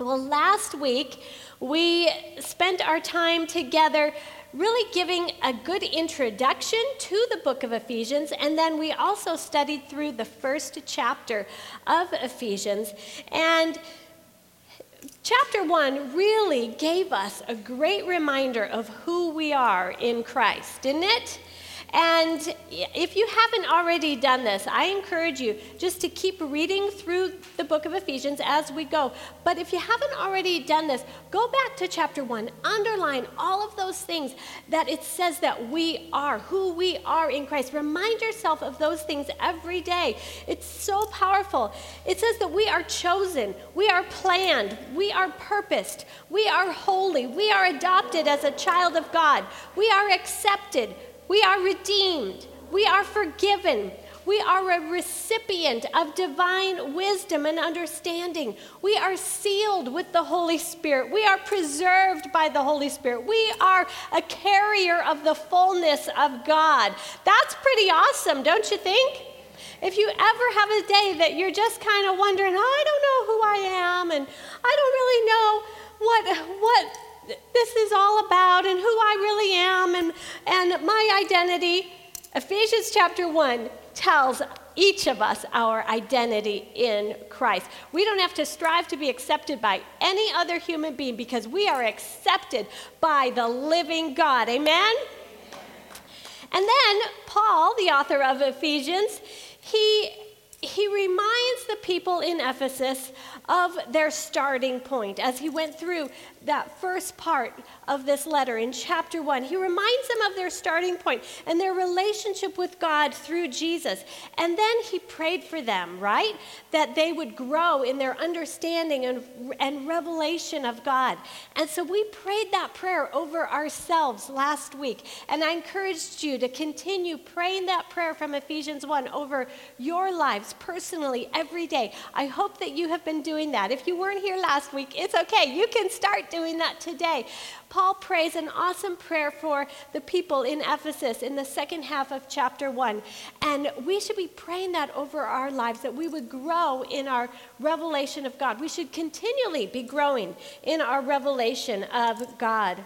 Well, last week we spent our time together really giving a good introduction to the book of Ephesians, and then we also studied through the first chapter of Ephesians. And chapter one really gave us a great reminder of who we are in Christ, didn't it? And if you haven't already done this, I encourage you just to keep reading through the book of Ephesians as we go. But if you haven't already done this, go back to chapter 1, underline all of those things that it says that we are, who we are in Christ. Remind yourself of those things every day. It's so powerful. It says that we are chosen, we are planned, we are purposed, we are holy, we are adopted as a child of God, we are accepted. We are redeemed. We are forgiven. We are a recipient of divine wisdom and understanding. We are sealed with the Holy Spirit. We are preserved by the Holy Spirit. We are a carrier of the fullness of God. That's pretty awesome, don't you think? If you ever have a day that you're just kind of wondering, oh, I don't know who I am, and I don't really know what, what this is all about and who I really am and, and my identity. Ephesians chapter 1 tells each of us our identity in Christ. We don't have to strive to be accepted by any other human being because we are accepted by the living God. Amen? And then Paul, the author of Ephesians, he he reminds the people in Ephesus of their starting point as he went through that first part of this letter in chapter 1. He reminds them of their starting point and their relationship with God through Jesus. And then he prayed for them, right? That they would grow in their understanding and, and revelation of God. And so we prayed that prayer over ourselves last week. And I encouraged you to continue praying that prayer from Ephesians 1 over your lives personally every day. I hope that you have been doing that. If you weren't here last week, it's okay. You can start doing that today. Paul prays an awesome prayer for the people in Ephesus in the second half of chapter 1. And we should be praying that over our lives, that we would grow in our revelation of God. We should continually be growing in our revelation of God.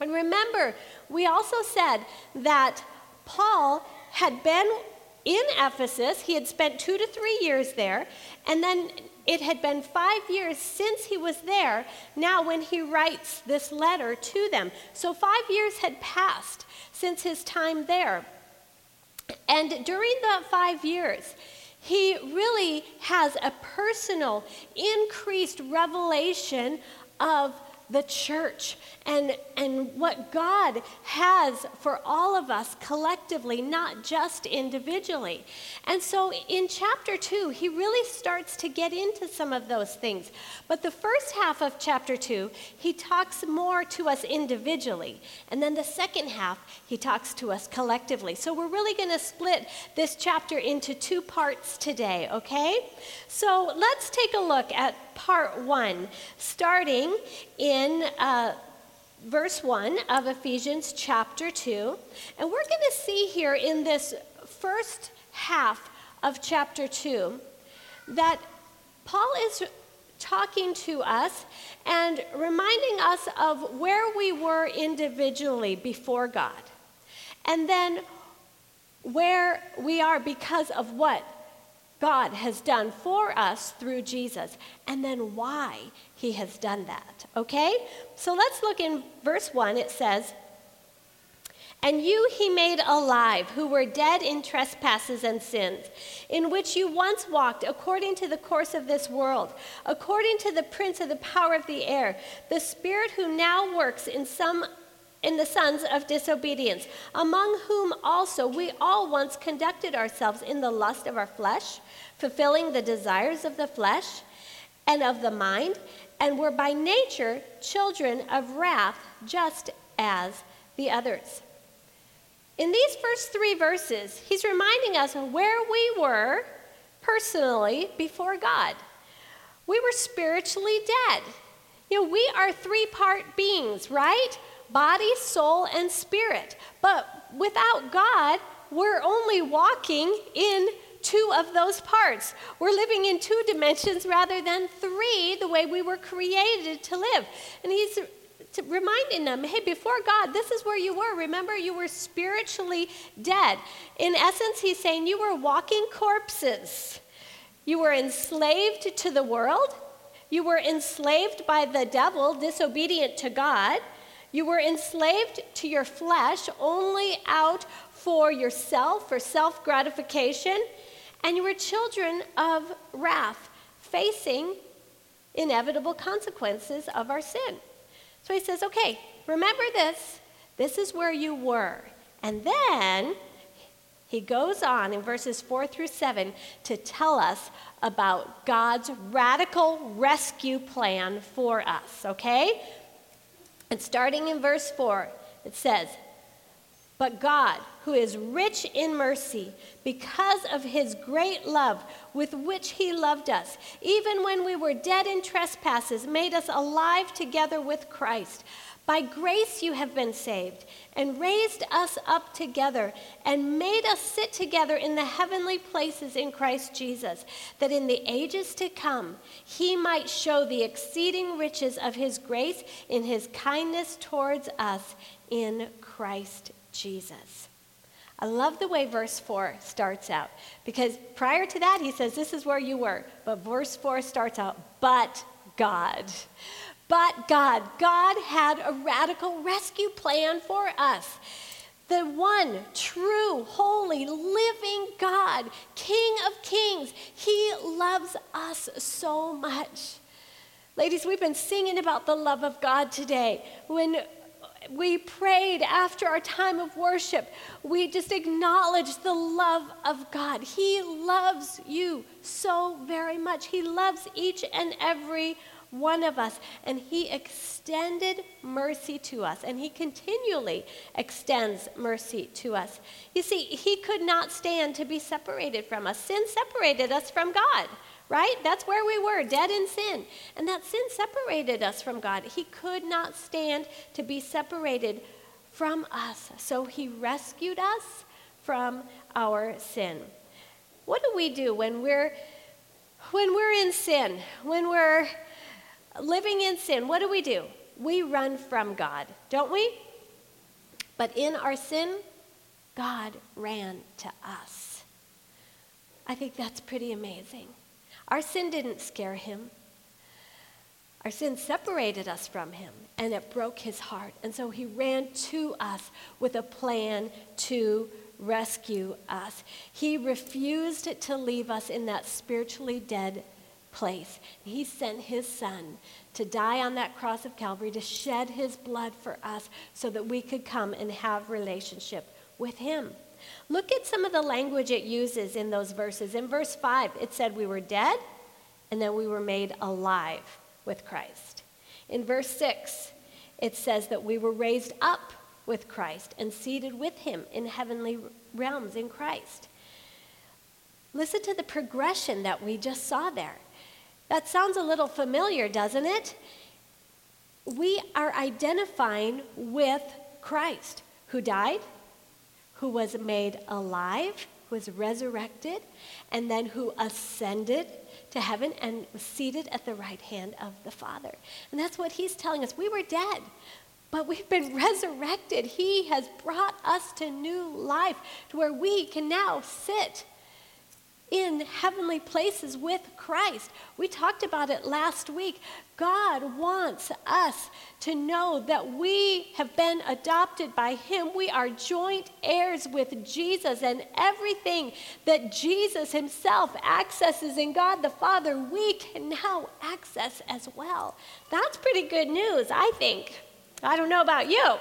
And remember, we also said that Paul had been in Ephesus. He had spent two to three years there. And then it had been five years since he was there, now when he writes this letter to them. So five years had passed since his time there. And during the five years, he really has a personal, increased revelation of the church and, and what God has for all of us collectively, not just individually. And so in chapter two, he really starts to get into some of those things. But the first half of chapter two, he talks more to us individually. And then the second half, he talks to us collectively. So we're really going to split this chapter into two parts today, okay? So let's take a look at part one, starting in uh, verse 1 of Ephesians chapter 2. And we're going to see here in this first half of chapter 2 that Paul is talking to us and reminding us of where we were individually before God. And then where we are because of what God has done for us through Jesus, and then why he has done that. Okay? So let's look in verse 1. It says, And you he made alive, who were dead in trespasses and sins, in which you once walked according to the course of this world, according to the prince of the power of the air, the spirit who now works in some in the sons of disobedience, among whom also we all once conducted ourselves in the lust of our flesh, fulfilling the desires of the flesh and of the mind, and were by nature children of wrath, just as the others. In these first three verses, he's reminding us of where we were personally before God. We were spiritually dead. You know, we are three part beings, right? body, soul, and spirit. But without God, we're only walking in two of those parts. We're living in two dimensions rather than three, the way we were created to live. And he's reminding them, hey, before God, this is where you were. Remember, you were spiritually dead. In essence, he's saying you were walking corpses. You were enslaved to the world. You were enslaved by the devil, disobedient to God. You were enslaved to your flesh, only out for yourself, for self gratification. And you were children of wrath, facing inevitable consequences of our sin. So he says, okay, remember this. This is where you were. And then he goes on in verses 4 through 7 to tell us about God's radical rescue plan for us, okay? And starting in verse 4, it says, But God, who is rich in mercy, because of his great love with which he loved us, even when we were dead in trespasses, made us alive together with Christ. By grace you have been saved, and raised us up together, and made us sit together in the heavenly places in Christ Jesus, that in the ages to come he might show the exceeding riches of his grace in his kindness towards us in Christ Jesus. I love the way verse 4 starts out because prior to that, he says, This is where you were. But verse 4 starts out, But God. But God, God had a radical rescue plan for us. The one true, holy, living God, King of kings, He loves us so much. Ladies, we've been singing about the love of God today. When we prayed after our time of worship, we just acknowledged the love of God. He loves you so very much. He loves each and every one of us. And He extended mercy to us, and He continually extends mercy to us. You see, He could not stand to be separated from us. Sin separated us from God, right? That's where we were, dead in sin. And that sin separated us from God. He could not stand to be separated from us. So He rescued us from our sin. What do we do when we're when we're in sin, when we're living in sin, what do we do? We run from God, don't we? But in our sin, God ran to us. I think that's pretty amazing. Our sin didn't scare him. Our sin separated us from him, and it broke his heart. And so he ran to us with a plan to rescue us. He refused to leave us in that spiritually dead place. He sent his son to die on that cross of Calvary, to shed his blood for us so that we could come and have relationship with him. Look at some of the language it uses in those verses. In verse 5, it said we were dead and then we were made alive with Christ. In verse 6, it says that we were raised up with Christ and seated with him in heavenly realms in Christ. Listen to the progression that we just saw there. That sounds a little familiar, doesn't it? We are identifying with Christ, who died, who was made alive, who was resurrected, and then who ascended to heaven and was seated at the right hand of the Father. And that's what he's telling us. We were dead, but we've been resurrected. He has brought us to new life, to where we can now sit in heavenly places with Christ. We talked about it last week. God wants us to know that we have been adopted by Him. We are joint heirs with Jesus, and everything that Jesus Himself accesses in God the Father, we can now access as well. That's pretty good news, I think. I don't know about you.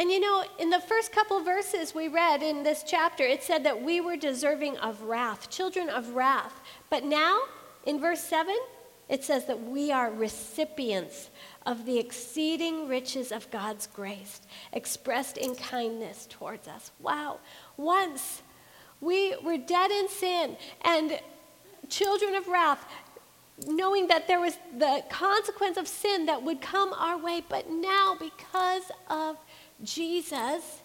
And you know, in the first couple verses we read in this chapter, it said that we were deserving of wrath, children of wrath. But now, in verse 7, it says that we are recipients of the exceeding riches of God's grace expressed in kindness towards us. Wow. Once we were dead in sin and children of wrath, knowing that there was the consequence of sin that would come our way, but now because of Jesus,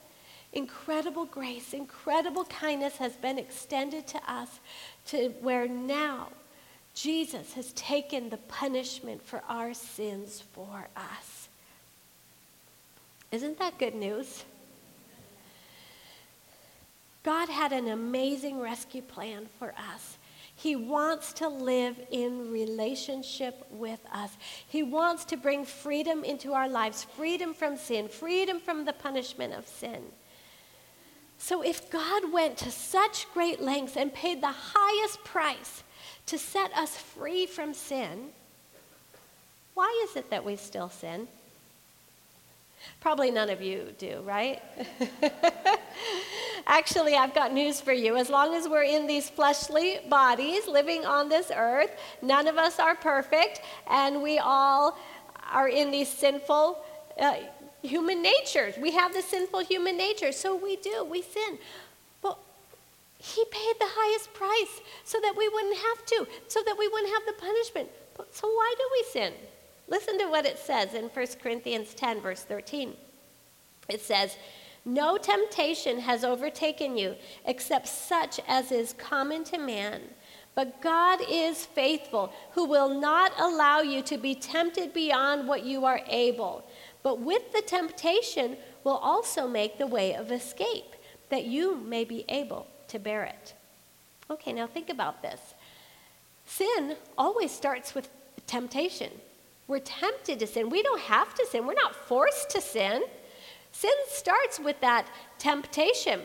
incredible grace, incredible kindness has been extended to us to where now Jesus has taken the punishment for our sins for us. Isn't that good news? God had an amazing rescue plan for us. He wants to live in relationship with us. He wants to bring freedom into our lives freedom from sin, freedom from the punishment of sin. So, if God went to such great lengths and paid the highest price to set us free from sin, why is it that we still sin? Probably none of you do, right? Actually, I've got news for you. As long as we're in these fleshly bodies living on this earth, none of us are perfect, and we all are in these sinful uh, human natures. We have the sinful human nature, so we do, we sin. But He paid the highest price so that we wouldn't have to, so that we wouldn't have the punishment. But, so why do we sin? Listen to what it says in 1 Corinthians 10, verse 13. It says, no temptation has overtaken you except such as is common to man. But God is faithful, who will not allow you to be tempted beyond what you are able. But with the temptation will also make the way of escape, that you may be able to bear it. Okay, now think about this. Sin always starts with temptation. We're tempted to sin. We don't have to sin, we're not forced to sin. Sin starts with that temptation.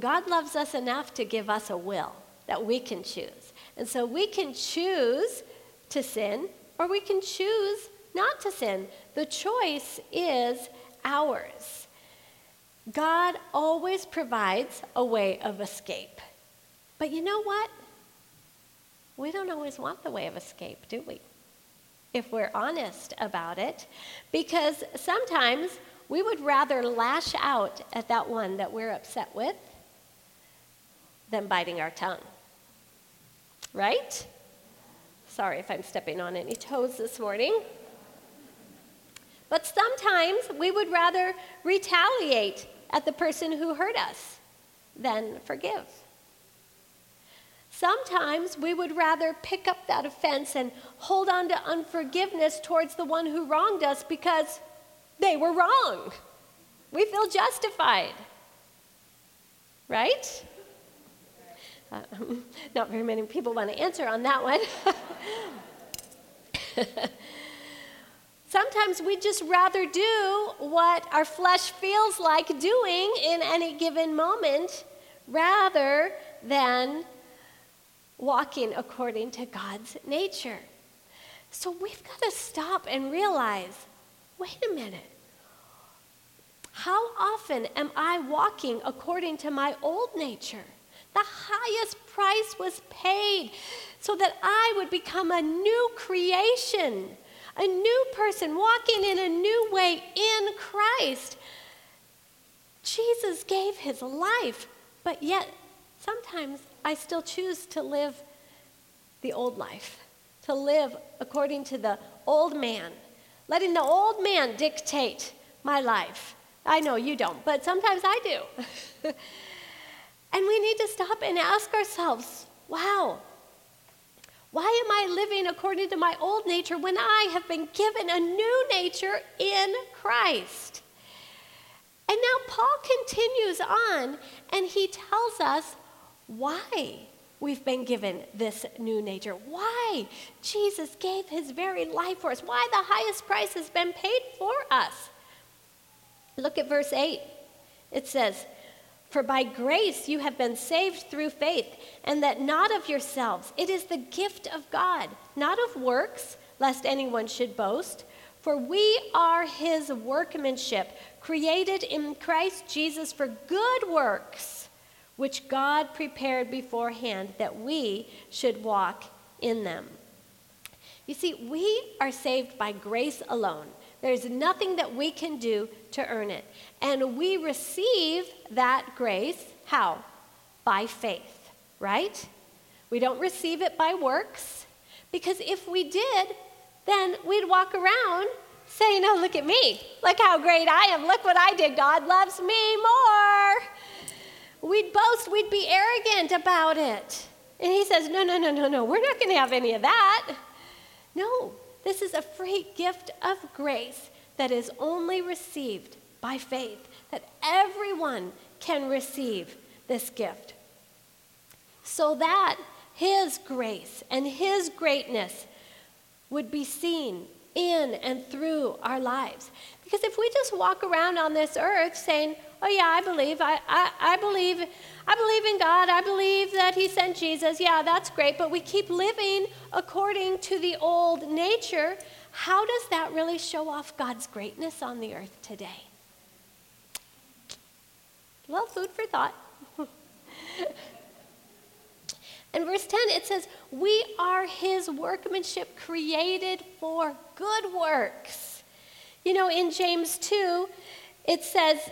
God loves us enough to give us a will that we can choose. And so we can choose to sin or we can choose not to sin. The choice is ours. God always provides a way of escape. But you know what? We don't always want the way of escape, do we? If we're honest about it, because sometimes we would rather lash out at that one that we're upset with than biting our tongue. Right? Sorry if I'm stepping on any toes this morning. But sometimes we would rather retaliate at the person who hurt us than forgive. Sometimes we would rather pick up that offense and hold on to unforgiveness towards the one who wronged us because they were wrong. We feel justified. Right? Uh, not very many people want to answer on that one. Sometimes we just rather do what our flesh feels like doing in any given moment rather than walking according to God's nature. So we've got to stop and realize wait a minute. How often am I walking according to my old nature? The highest price was paid so that I would become a new creation, a new person walking in a new way in Christ. Jesus gave his life, but yet sometimes I still choose to live the old life, to live according to the old man, letting the old man dictate my life. I know you don't, but sometimes I do. and we need to stop and ask ourselves wow, why am I living according to my old nature when I have been given a new nature in Christ? And now Paul continues on and he tells us why we've been given this new nature, why Jesus gave his very life for us, why the highest price has been paid for us. Look at verse 8. It says, For by grace you have been saved through faith, and that not of yourselves. It is the gift of God, not of works, lest anyone should boast. For we are his workmanship, created in Christ Jesus for good works which God prepared beforehand that we should walk in them. You see, we are saved by grace alone. There's nothing that we can do to earn it. And we receive that grace, how? By faith, right? We don't receive it by works, because if we did, then we'd walk around saying, Oh, look at me. Look how great I am. Look what I did. God loves me more. We'd boast, we'd be arrogant about it. And he says, No, no, no, no, no. We're not going to have any of that. No, this is a free gift of grace that is only received by faith, that everyone can receive this gift. So that his grace and his greatness would be seen in and through our lives. Because if we just walk around on this earth saying, Oh yeah, I believe, I, I, I believe, I believe in God, I believe that He sent Jesus, yeah, that's great, but we keep living according to the old nature, how does that really show off God's greatness on the earth today? Well, food for thought. In verse 10, it says, We are his workmanship created for good works. You know, in James 2, it says,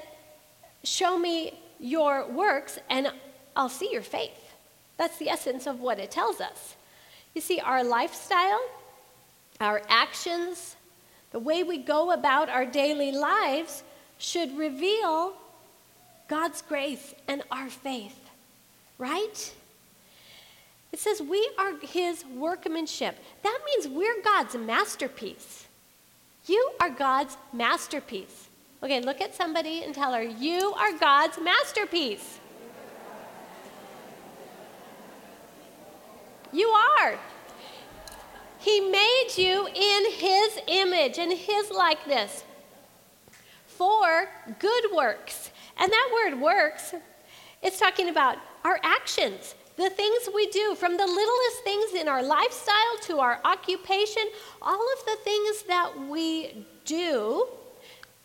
Show me your works and I'll see your faith. That's the essence of what it tells us. You see, our lifestyle, our actions, the way we go about our daily lives should reveal God's grace and our faith, right? It says we are his workmanship. That means we're God's masterpiece. You are God's masterpiece. Okay, look at somebody and tell her, You are God's masterpiece. You are. He made you in his image, in his likeness, for good works. And that word works, it's talking about our actions the things we do, from the littlest things in our lifestyle to our occupation, all of the things that we do.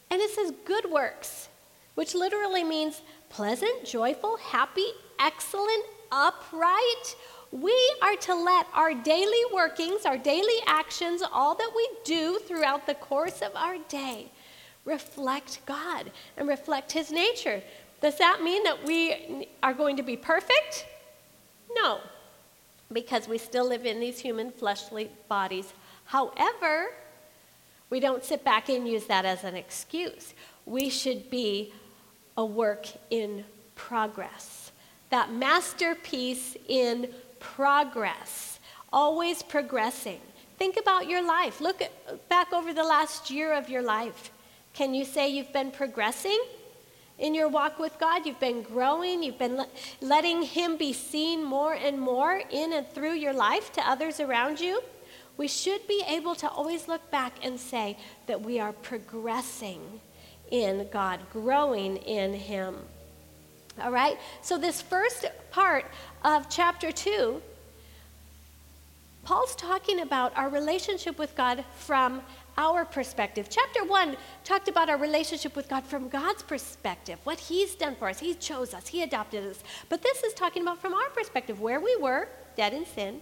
And it says good works, which literally means pleasant, joyful, happy, excellent, upright. We are to let our daily workings, our daily actions, all that we do throughout the course of our day reflect God and reflect His nature. Does that mean that we are going to be perfect? No, because we still live in these human fleshly bodies. However, we don't sit back and use that as an excuse. We should be a work in progress. That masterpiece in progress, always progressing. Think about your life. Look at, back over the last year of your life. Can you say you've been progressing? in your walk with God. You've been growing, you've been le- letting Him be seen more and more in and through your life to others around you. We should be able to always look back and say that we are progressing in God, growing in Him. All right? So, this first part of chapter 2, Paul's talking about our relationship with God from our perspective. Chapter 1 talked about our relationship with God from God's perspective, what He's done for us. He chose us, He adopted us. But this is talking about from our perspective, where we were, dead in sin,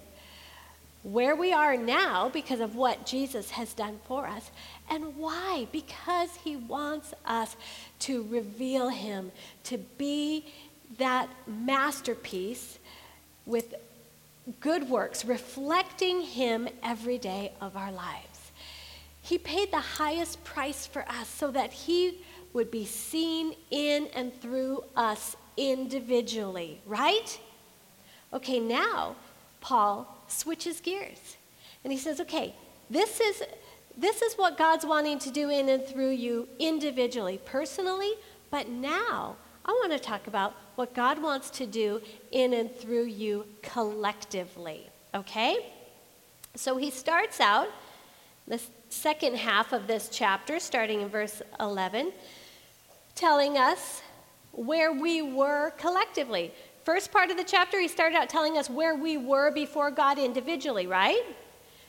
where we are now because of what Jesus has done for us. And why? Because He wants us to reveal Him, to be that masterpiece with good works, reflecting Him every day of our lives. He paid the highest price for us so that He would be seen in and through us individually, right? Okay, now Paul switches gears and he says, okay, this is, this is what God's wanting to do in and through you individually, personally, but now I want to talk about what God wants to do in and through you collectively, okay? So he starts out, the second half of this chapter, starting in verse 11, telling us where we were collectively. First part of the chapter, he started out telling us where we were before God individually, right?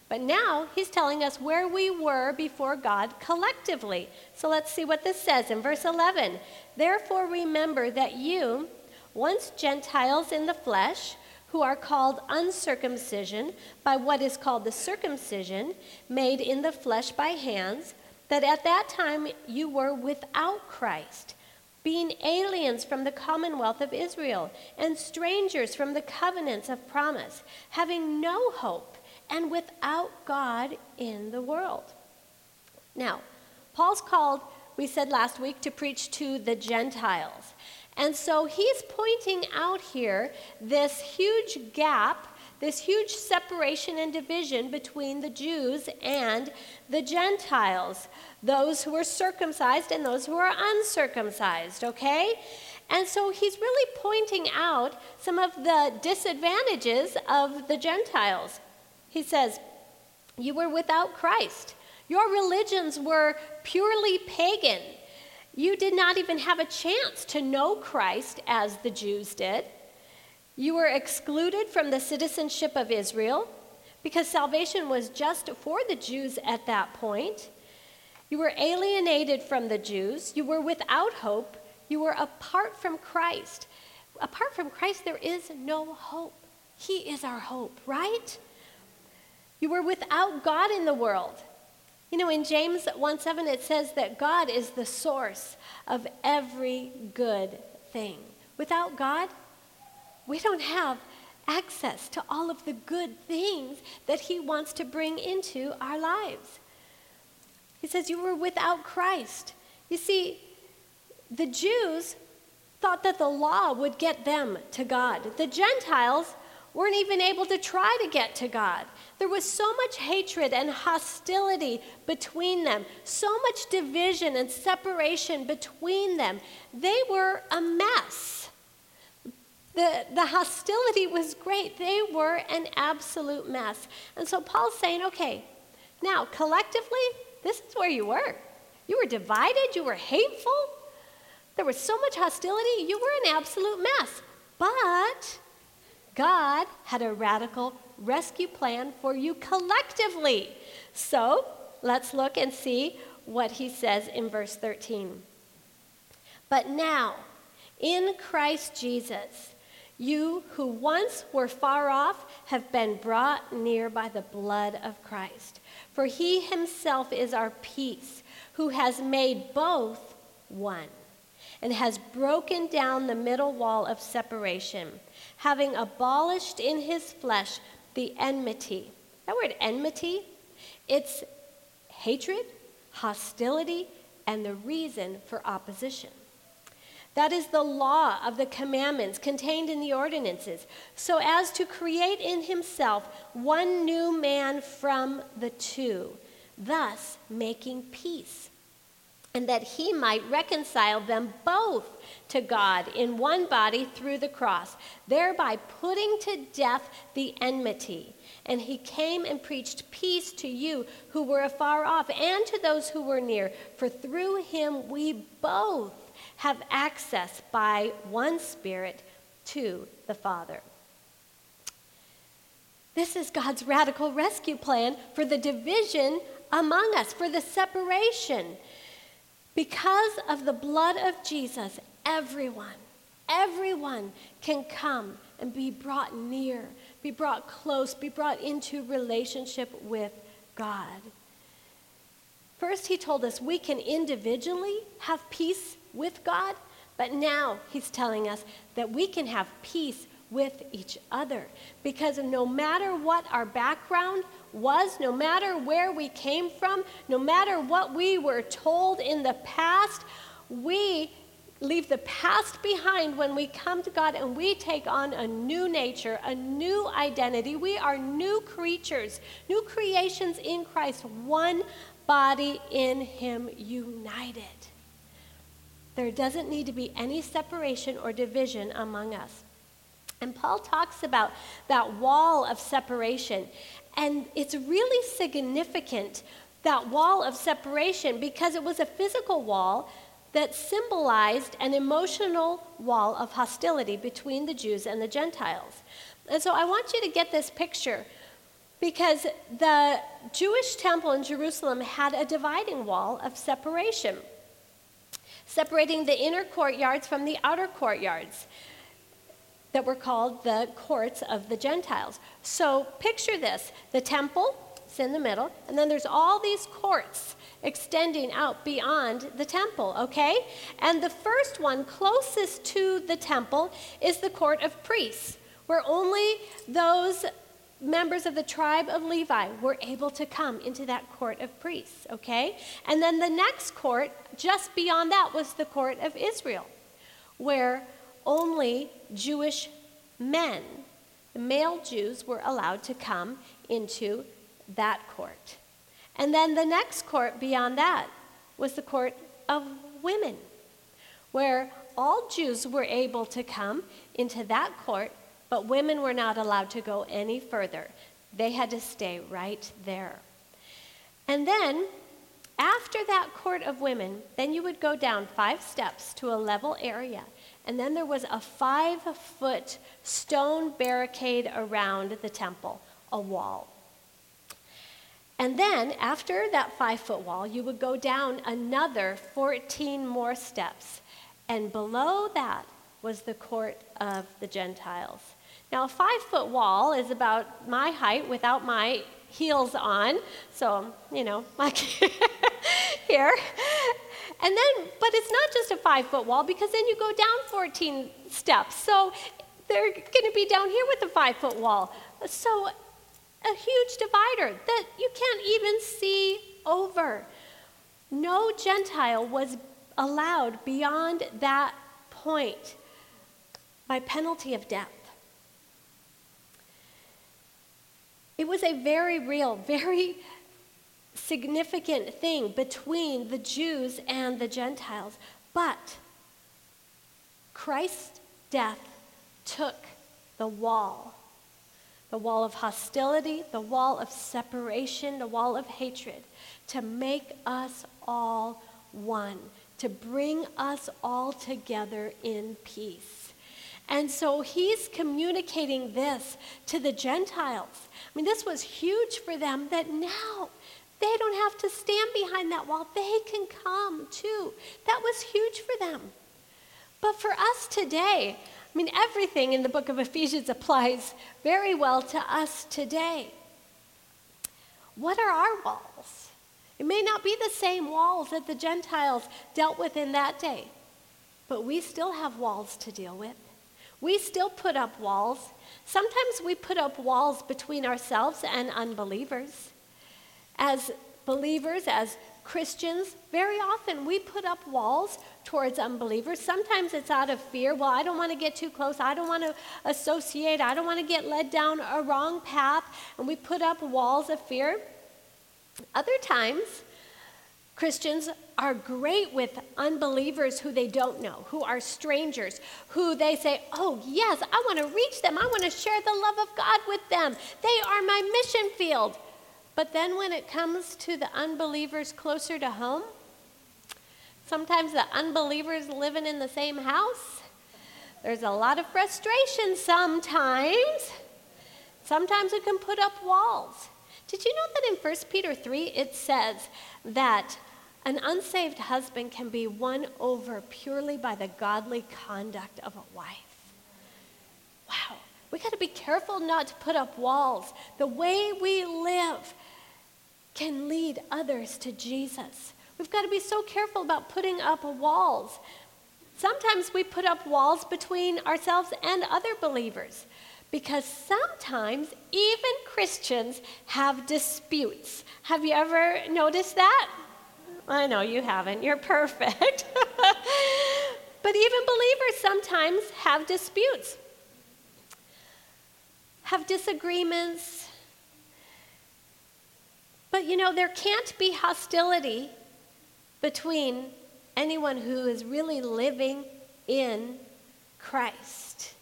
But now he's telling us where we were before God collectively. So let's see what this says in verse 11. Therefore, remember that you, once Gentiles in the flesh, who are called uncircumcision by what is called the circumcision made in the flesh by hands, that at that time you were without Christ, being aliens from the commonwealth of Israel and strangers from the covenants of promise, having no hope and without God in the world. Now, Paul's called, we said last week, to preach to the Gentiles. And so he's pointing out here this huge gap, this huge separation and division between the Jews and the Gentiles, those who were circumcised and those who are uncircumcised, okay? And so he's really pointing out some of the disadvantages of the Gentiles. He says, You were without Christ. Your religions were purely pagan. You did not even have a chance to know Christ as the Jews did. You were excluded from the citizenship of Israel because salvation was just for the Jews at that point. You were alienated from the Jews. You were without hope. You were apart from Christ. Apart from Christ, there is no hope. He is our hope, right? You were without God in the world. You know, in James 1 7, it says that God is the source of every good thing. Without God, we don't have access to all of the good things that He wants to bring into our lives. He says, You were without Christ. You see, the Jews thought that the law would get them to God. The Gentiles weren't even able to try to get to God. There was so much hatred and hostility between them, so much division and separation between them. They were a mess. The, the hostility was great. They were an absolute mess. And so Paul's saying, okay, now collectively, this is where you were. You were divided, you were hateful, there was so much hostility, you were an absolute mess. But God had a radical rescue plan for you collectively. So let's look and see what he says in verse 13. But now, in Christ Jesus, you who once were far off have been brought near by the blood of Christ. For he himself is our peace, who has made both one, and has broken down the middle wall of separation having abolished in his flesh the enmity. That word enmity, it's hatred, hostility, and the reason for opposition. That is the law of the commandments contained in the ordinances, so as to create in himself one new man from the two, thus making peace and that he might reconcile them both to God in one body through the cross, thereby putting to death the enmity. And he came and preached peace to you who were afar off and to those who were near, for through him we both have access by one Spirit to the Father. This is God's radical rescue plan for the division among us, for the separation. Because of the blood of Jesus, everyone, everyone can come and be brought near, be brought close, be brought into relationship with God. First, he told us we can individually have peace with God, but now he's telling us that we can have peace with each other. Because no matter what our background, was, no matter where we came from, no matter what we were told in the past, we leave the past behind when we come to God and we take on a new nature, a new identity. We are new creatures, new creations in Christ, one body in Him united. There doesn't need to be any separation or division among us. And Paul talks about that wall of separation. And it's really significant, that wall of separation, because it was a physical wall that symbolized an emotional wall of hostility between the Jews and the Gentiles. And so I want you to get this picture because the Jewish temple in Jerusalem had a dividing wall of separation, separating the inner courtyards from the outer courtyards that were called the courts of the Gentiles. So picture this the temple is in the middle, and then there's all these courts extending out beyond the temple, okay? And the first one closest to the temple is the court of priests, where only those members of the tribe of Levi were able to come into that court of priests, okay? And then the next court, just beyond that, was the court of Israel, where only Jewish men, the male Jews, were allowed to come into that court. And then the next court beyond that was the court of women, where all Jews were able to come into that court but women were not allowed to go any further. They had to stay right there. And then, after that court of women, then you would go down five steps to a level area. And then there was a five foot stone barricade around the temple, a wall. And then, after that five foot wall, you would go down another 14 more steps. And below that was the court of the Gentiles. Now, a five foot wall is about my height without my heels on. So, you know, like here. And then, but it's not just a five foot wall because then you go down 14 steps. So they're going to be down here with a five foot wall. So a huge divider that you can't even see over. No Gentile was allowed beyond that point by penalty of death. It was a very real, very significant thing between the Jews and the Gentiles. But Christ's death took the wall the wall of hostility, the wall of separation, the wall of hatred to make us all one, to bring us all together in peace. And so he's communicating this to the Gentiles. I mean, this was huge for them that now they don't have to stand behind that wall. They can come too. That was huge for them. But for us today, I mean, everything in the book of Ephesians applies very well to us today. What are our walls? It may not be the same walls that the Gentiles dealt with in that day, but we still have walls to deal with. We still put up walls. Sometimes we put up walls between ourselves and unbelievers. As believers, as Christians, very often we put up walls towards unbelievers. Sometimes it's out of fear. Well, I don't want to get too close. I don't want to associate. I don't want to get led down a wrong path. And we put up walls of fear. Other times, Christians are great with unbelievers who they don't know, who are strangers, who they say, Oh, yes, I want to reach them. I want to share the love of God with them. They are my mission field. But then when it comes to the unbelievers closer to home, sometimes the unbelievers living in the same house, there's a lot of frustration sometimes. Sometimes we can put up walls. Did you know that in 1 Peter 3 it says that an unsaved husband can be won over purely by the godly conduct of a wife. Wow. We got to be careful not to put up walls. The way we live can lead others to Jesus. We've got to be so careful about putting up walls. Sometimes we put up walls between ourselves and other believers because sometimes even Christians have disputes. Have you ever noticed that? I know you haven't. You're perfect. but even believers sometimes have disputes, have disagreements. But you know, there can't be hostility between anyone who is really living in Christ.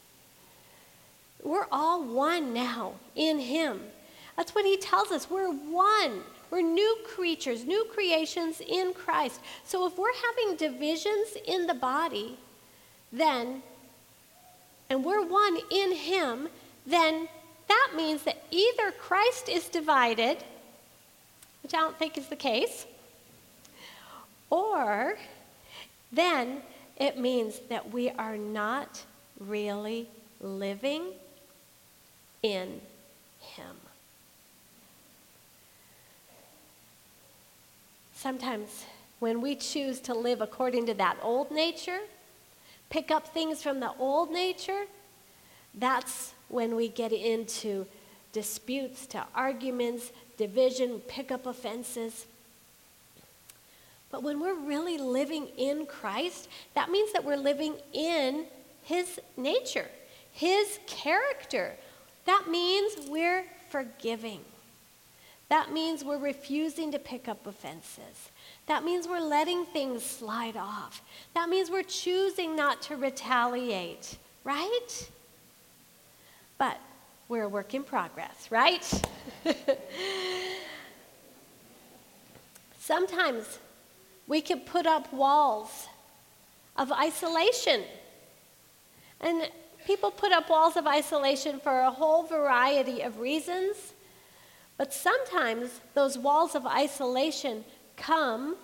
We're all one now in Him. That's what He tells us. We're one. We're new creatures, new creations in Christ. So if we're having divisions in the body, then, and we're one in Him, then that means that either Christ is divided, which I don't think is the case, or then it means that we are not really living in Him. Sometimes when we choose to live according to that old nature, pick up things from the old nature, that's when we get into disputes to arguments, division, pick up offenses. But when we're really living in Christ, that means that we're living in His nature, His character. That means we're forgiving. That means we're refusing to pick up offenses. That means we're letting things slide off. That means we're choosing not to retaliate, right? But we're a work in progress, right? Sometimes we can put up walls of isolation. And people put up walls of isolation for a whole variety of reasons. But sometimes those walls of isolation come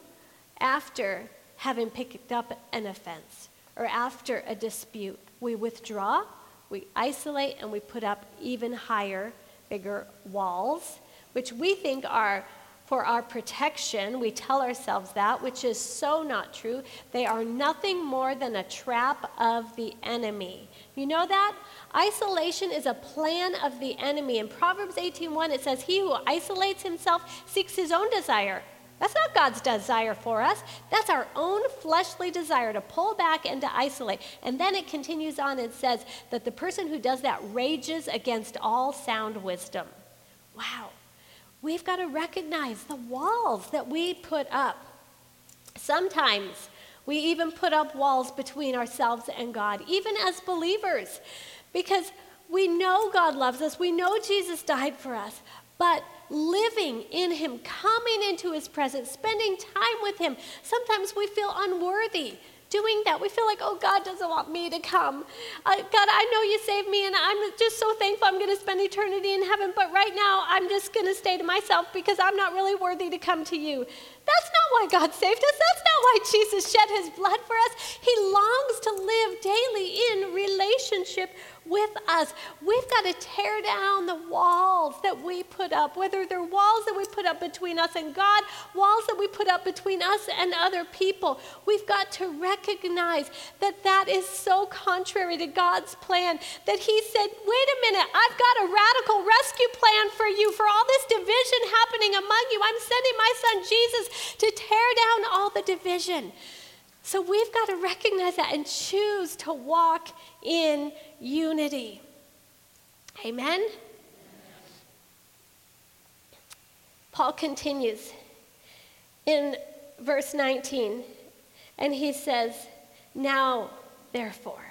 after having picked up an offense or after a dispute. We withdraw, we isolate, and we put up even higher, bigger walls, which we think are for our protection. We tell ourselves that, which is so not true. They are nothing more than a trap of the enemy. You know that? Isolation is a plan of the enemy. In Proverbs 18:1 it says, "He who isolates himself seeks his own desire." That's not God's desire for us. That's our own fleshly desire to pull back and to isolate. And then it continues on and says that the person who does that rages against all sound wisdom. Wow. We've got to recognize the walls that we put up. Sometimes we even put up walls between ourselves and God, even as believers, because we know God loves us, we know Jesus died for us, but living in Him, coming into His presence, spending time with Him, sometimes we feel unworthy doing that. We feel like, oh, God doesn't want me to come. Uh, God, I know you saved me, and I'm just so thankful I'm going to spend eternity in heaven, but right now I'm just going to stay to myself because I'm not really worthy to come to you. That's not why God saved us. That's not why Jesus shed his blood for us. He longs to live daily in relationship with us. We've got to tear down the walls that we put up, whether they're walls that we put up between us and God, walls that we put up between us and other people. We've got to recognize that that is so contrary to God's plan that He said, wait a minute, I've got a radical rescue plan for you for all this division happening among you. I'm sending my son Jesus to tear down all the division. So we've got to recognize that and choose to walk in unity. Amen? Paul continues in verse 19, and he says, Now, therefore,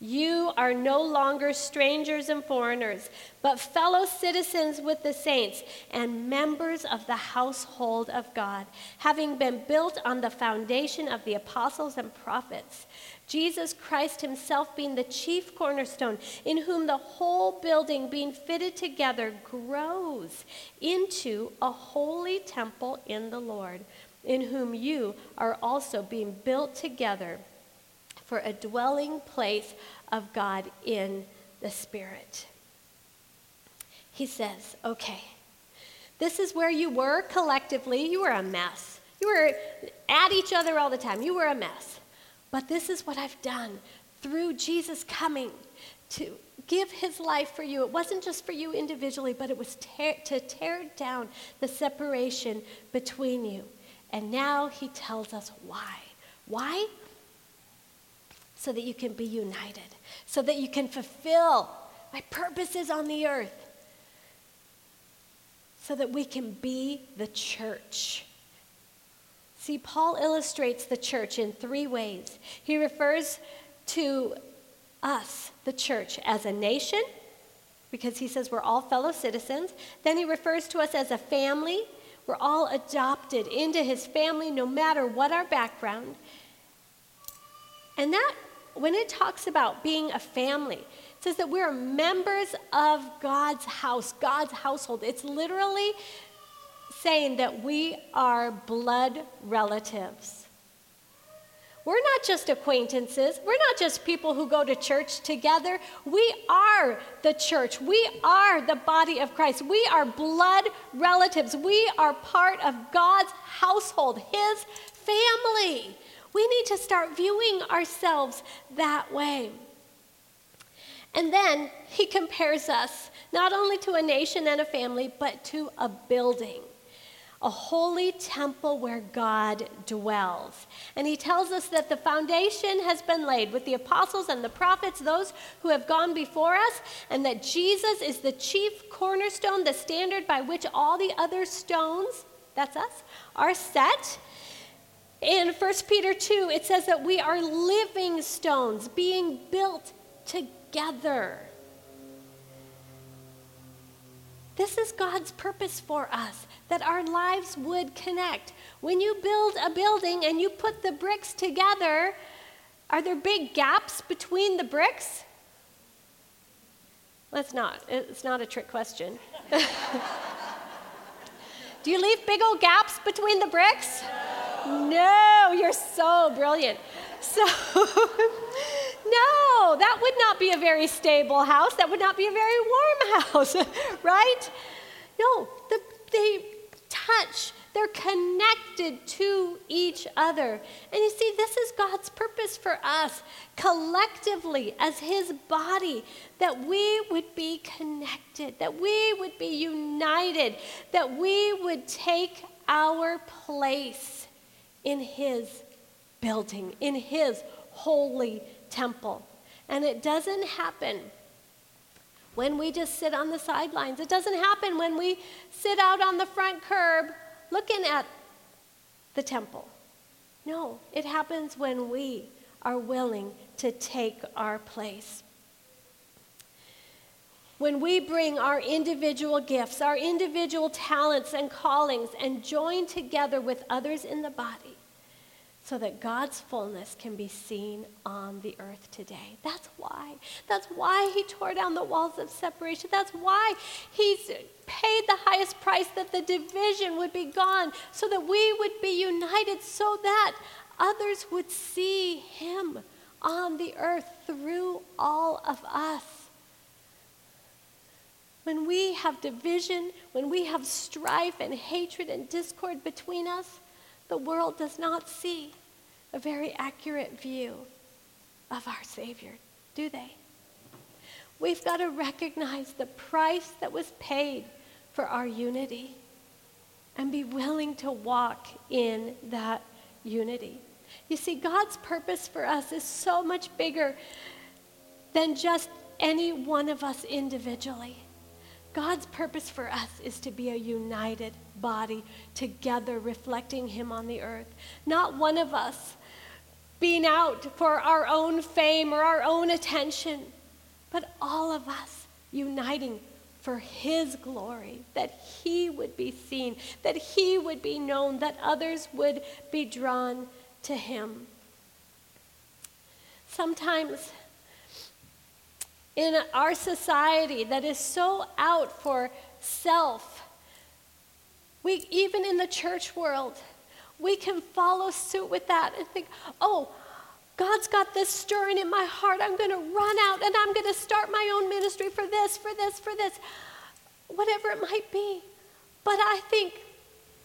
you are no longer strangers and foreigners, but fellow citizens with the saints and members of the household of God, having been built on the foundation of the apostles and prophets. Jesus Christ himself being the chief cornerstone, in whom the whole building being fitted together grows into a holy temple in the Lord, in whom you are also being built together for a dwelling place of God in the Spirit. He says, okay, this is where you were collectively. You were a mess. You were at each other all the time. You were a mess. But this is what I've done through Jesus coming to give his life for you. It wasn't just for you individually, but it was tear, to tear down the separation between you. And now he tells us why. Why? So that you can be united, so that you can fulfill my purposes on the earth, so that we can be the church. See, Paul illustrates the church in three ways. He refers to us, the church, as a nation, because he says we're all fellow citizens. Then he refers to us as a family. We're all adopted into his family no matter what our background. And that when it talks about being a family, it says that we're members of God's house, God's household. It's literally saying that we are blood relatives. We're not just acquaintances. We're not just people who go to church together. We are the church. We are the body of Christ. We are blood relatives. We are part of God's household, His family. We need to start viewing ourselves that way. And then he compares us not only to a nation and a family, but to a building, a holy temple where God dwells. And he tells us that the foundation has been laid with the apostles and the prophets, those who have gone before us, and that Jesus is the chief cornerstone, the standard by which all the other stones, that's us, are set. In 1 Peter 2, it says that we are living stones being built together. This is God's purpose for us, that our lives would connect. When you build a building and you put the bricks together, are there big gaps between the bricks? Let's not. It's not a trick question. Do you leave big old gaps between the bricks? No, you're so brilliant. So, no, that would not be a very stable house. That would not be a very warm house, right? No, the, they touch. They're connected to each other. And you see, this is God's purpose for us collectively as His body that we would be connected, that we would be united, that we would take our place in His building, in His holy temple. And it doesn't happen when we just sit on the sidelines. It doesn't happen when we sit out on the front curb looking at the temple. No, it happens when we are willing to take our place. When we bring our individual gifts, our individual talents and callings, and join together with others in the body, so that God's fullness can be seen on the earth today. That's why. That's why he tore down the walls of separation. That's why he's paid the highest price that the division would be gone, so that we would be united, so that others would see him on the earth through all of us. When we have division, when we have strife and hatred and discord between us, the world does not see a very accurate view of our Savior, do they? We've got to recognize the price that was paid for our unity and be willing to walk in that unity. You see, God's purpose for us is so much bigger than just any one of us individually. God's purpose for us is to be a united body together, reflecting Him on the earth. Not one of us being out for our own fame or our own attention, but all of us uniting for His glory, that He would be seen, that He would be known, that others would be drawn to Him. Sometimes in our society that is so out for self, we, even in the church world, we can follow suit with that and think, oh, God's got this stirring in my heart. I'm going to run out and I'm going to start my own ministry for this, for this, for this, whatever it might be. But I think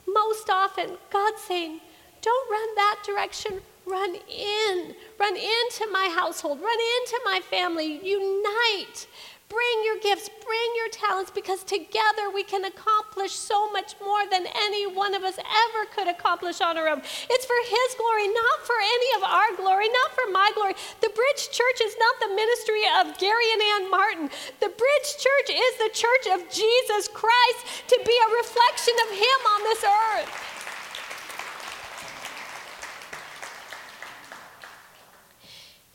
most often God's saying, don't run that direction. Run in. Run into my household. Run into my family. Unite. Bring your gifts, bring your talents, because together we can accomplish so much more than any one of us ever could accomplish on our own. It's for His glory, not for any of our glory, not for my glory. The Bridge Church is not the ministry of Gary and Ann Martin. The Bridge Church is the church of Jesus Christ to be a reflection of Him on this earth.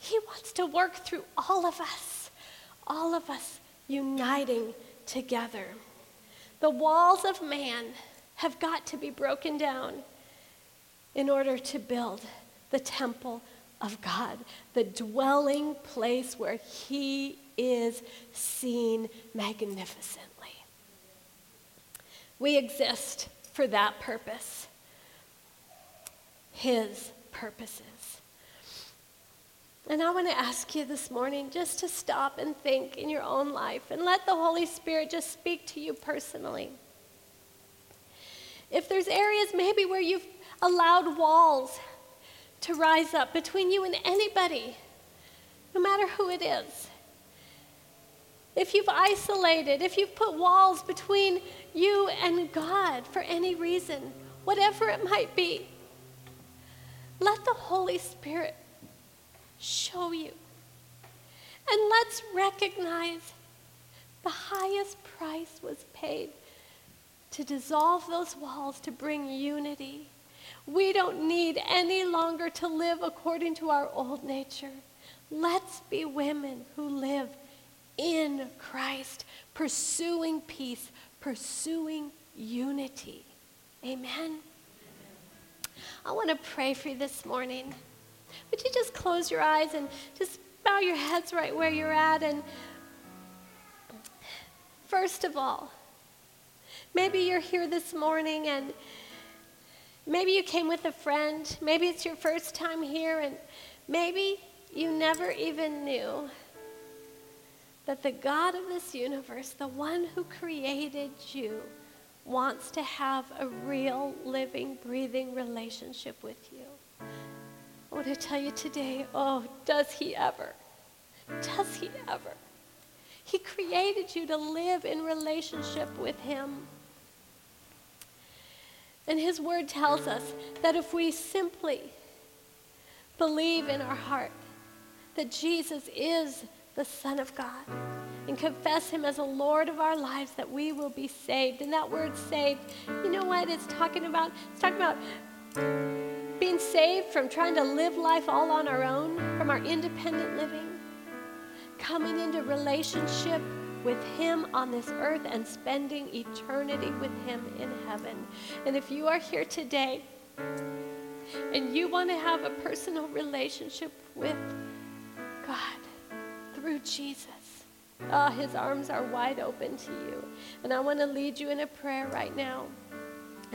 He wants to work through all of us all of us uniting together. The walls of man have got to be broken down in order to build the temple of God, the dwelling place where He is seen magnificently. We exist for that purpose, His purposes. And I want to ask you this morning just to stop and think in your own life and let the Holy Spirit just speak to you personally. If there's areas maybe where you've allowed walls to rise up between you and anybody, no matter who it is, if you've isolated, if you've put walls between you and God for any reason, whatever it might be, let the Holy Spirit show you. And let's recognize the highest price was paid to dissolve those walls, to bring unity. We don't need any longer to live according to our old nature. Let's be women who live in Christ, pursuing peace, pursuing unity. Amen. I want to pray for you this morning. Would you just close your eyes and just bow your heads right where you're at? And first of all, maybe you're here this morning and maybe you came with a friend. Maybe it's your first time here, and maybe you never even knew that the God of this universe, the one who created you, wants to have a real, living, breathing relationship with you. I want to tell you today oh, does he ever? Does he ever? He created you to live in relationship with him. And his word tells us that if we simply believe in our heart that Jesus is the Son of God, and confess Him as a Lord of our lives, that we will be saved. And that word saved, you know what it's talking about? It's talking about being saved from trying to live life all on our own, from our independent living, coming into relationship with Him on this earth and spending eternity with Him in heaven. And if you are here today and you want to have a personal relationship with God, through Jesus. Oh, his arms are wide open to you. And I want to lead you in a prayer right now.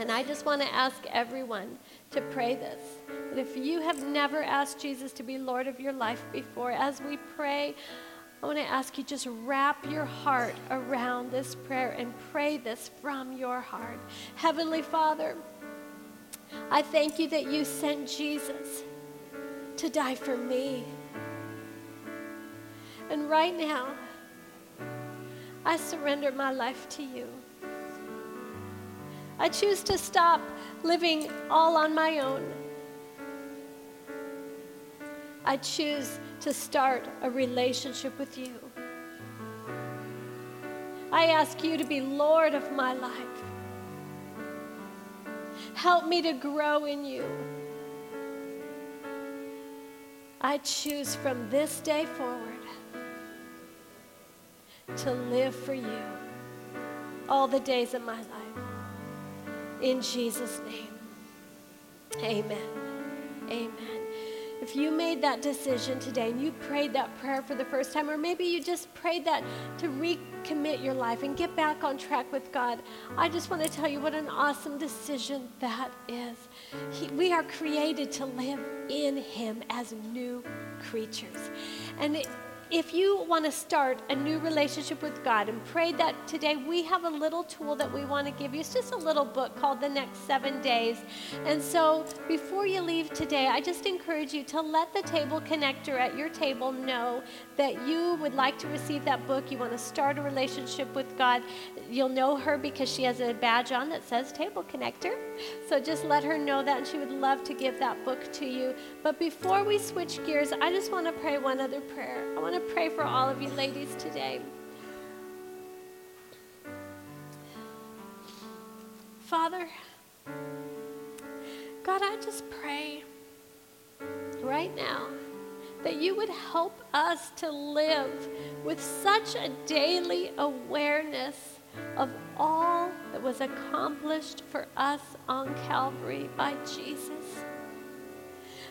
And I just want to ask everyone to pray this. If you have never asked Jesus to be Lord of your life before, as we pray, I want to ask you just wrap your heart around this prayer and pray this from your heart. Heavenly Father, I thank you that you sent Jesus to die for me. And right now, I surrender my life to you. I choose to stop living all on my own. I choose to start a relationship with you. I ask you to be Lord of my life. Help me to grow in you. I choose from this day forward to live for you all the days of my life. In Jesus' name, amen. Amen. If you made that decision today and you prayed that prayer for the first time, or maybe you just prayed that to recommit your life and get back on track with God, I just want to tell you what an awesome decision that is. He, we are created to live in Him as new creatures. And it, if you want to start a new relationship with God and pray that today, we have a little tool that we want to give you. It's just a little book called The Next Seven Days. And so before you leave today, I just encourage you to let the table connector at your table know that you would like to receive that book. You want to start a relationship with God. You'll know her because she has a badge on that says Table Connector. So just let her know that, and she would love to give that book to you. But before we switch gears, I just want to pray one other prayer. I want pray for all of you ladies today. Father, God, I just pray right now that you would help us to live with such a daily awareness of all that was accomplished for us on Calvary by Jesus.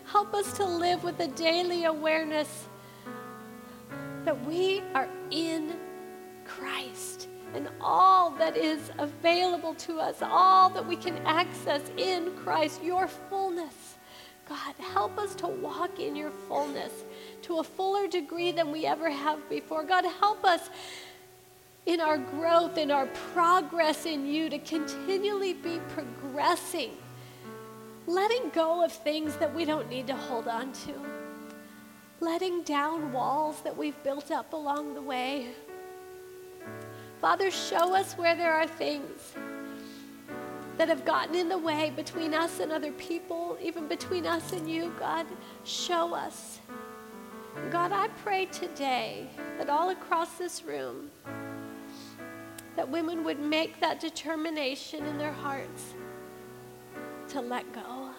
Help us to live with a daily awareness that we are in Christ and all that is available to us, all that we can access in Christ, your fullness. God, help us to walk in your fullness to a fuller degree than we ever have before. God, help us in our growth, in our progress in you to continually be progressing, letting go of things that we don't need to hold on to letting down walls that we've built up along the way. Father, show us where there are things that have gotten in the way between us and other people, even between us and you. God, show us. God, I pray today that all across this room, that women would make that determination in their hearts to let go,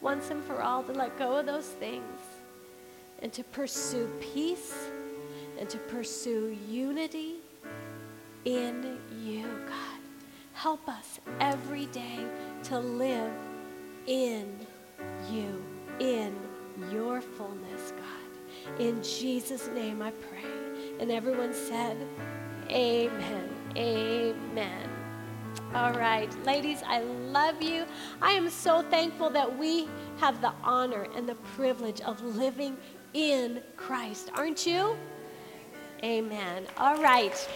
once and for all, to let go of those things and to pursue peace and to pursue unity in you, God. Help us every day to live in you, in your fullness, God. In Jesus' name I pray. And everyone said, Amen. Amen. All right, ladies, I love you. I am so thankful that we have the honor and the privilege of living in Christ. Aren't you? Amen. All right.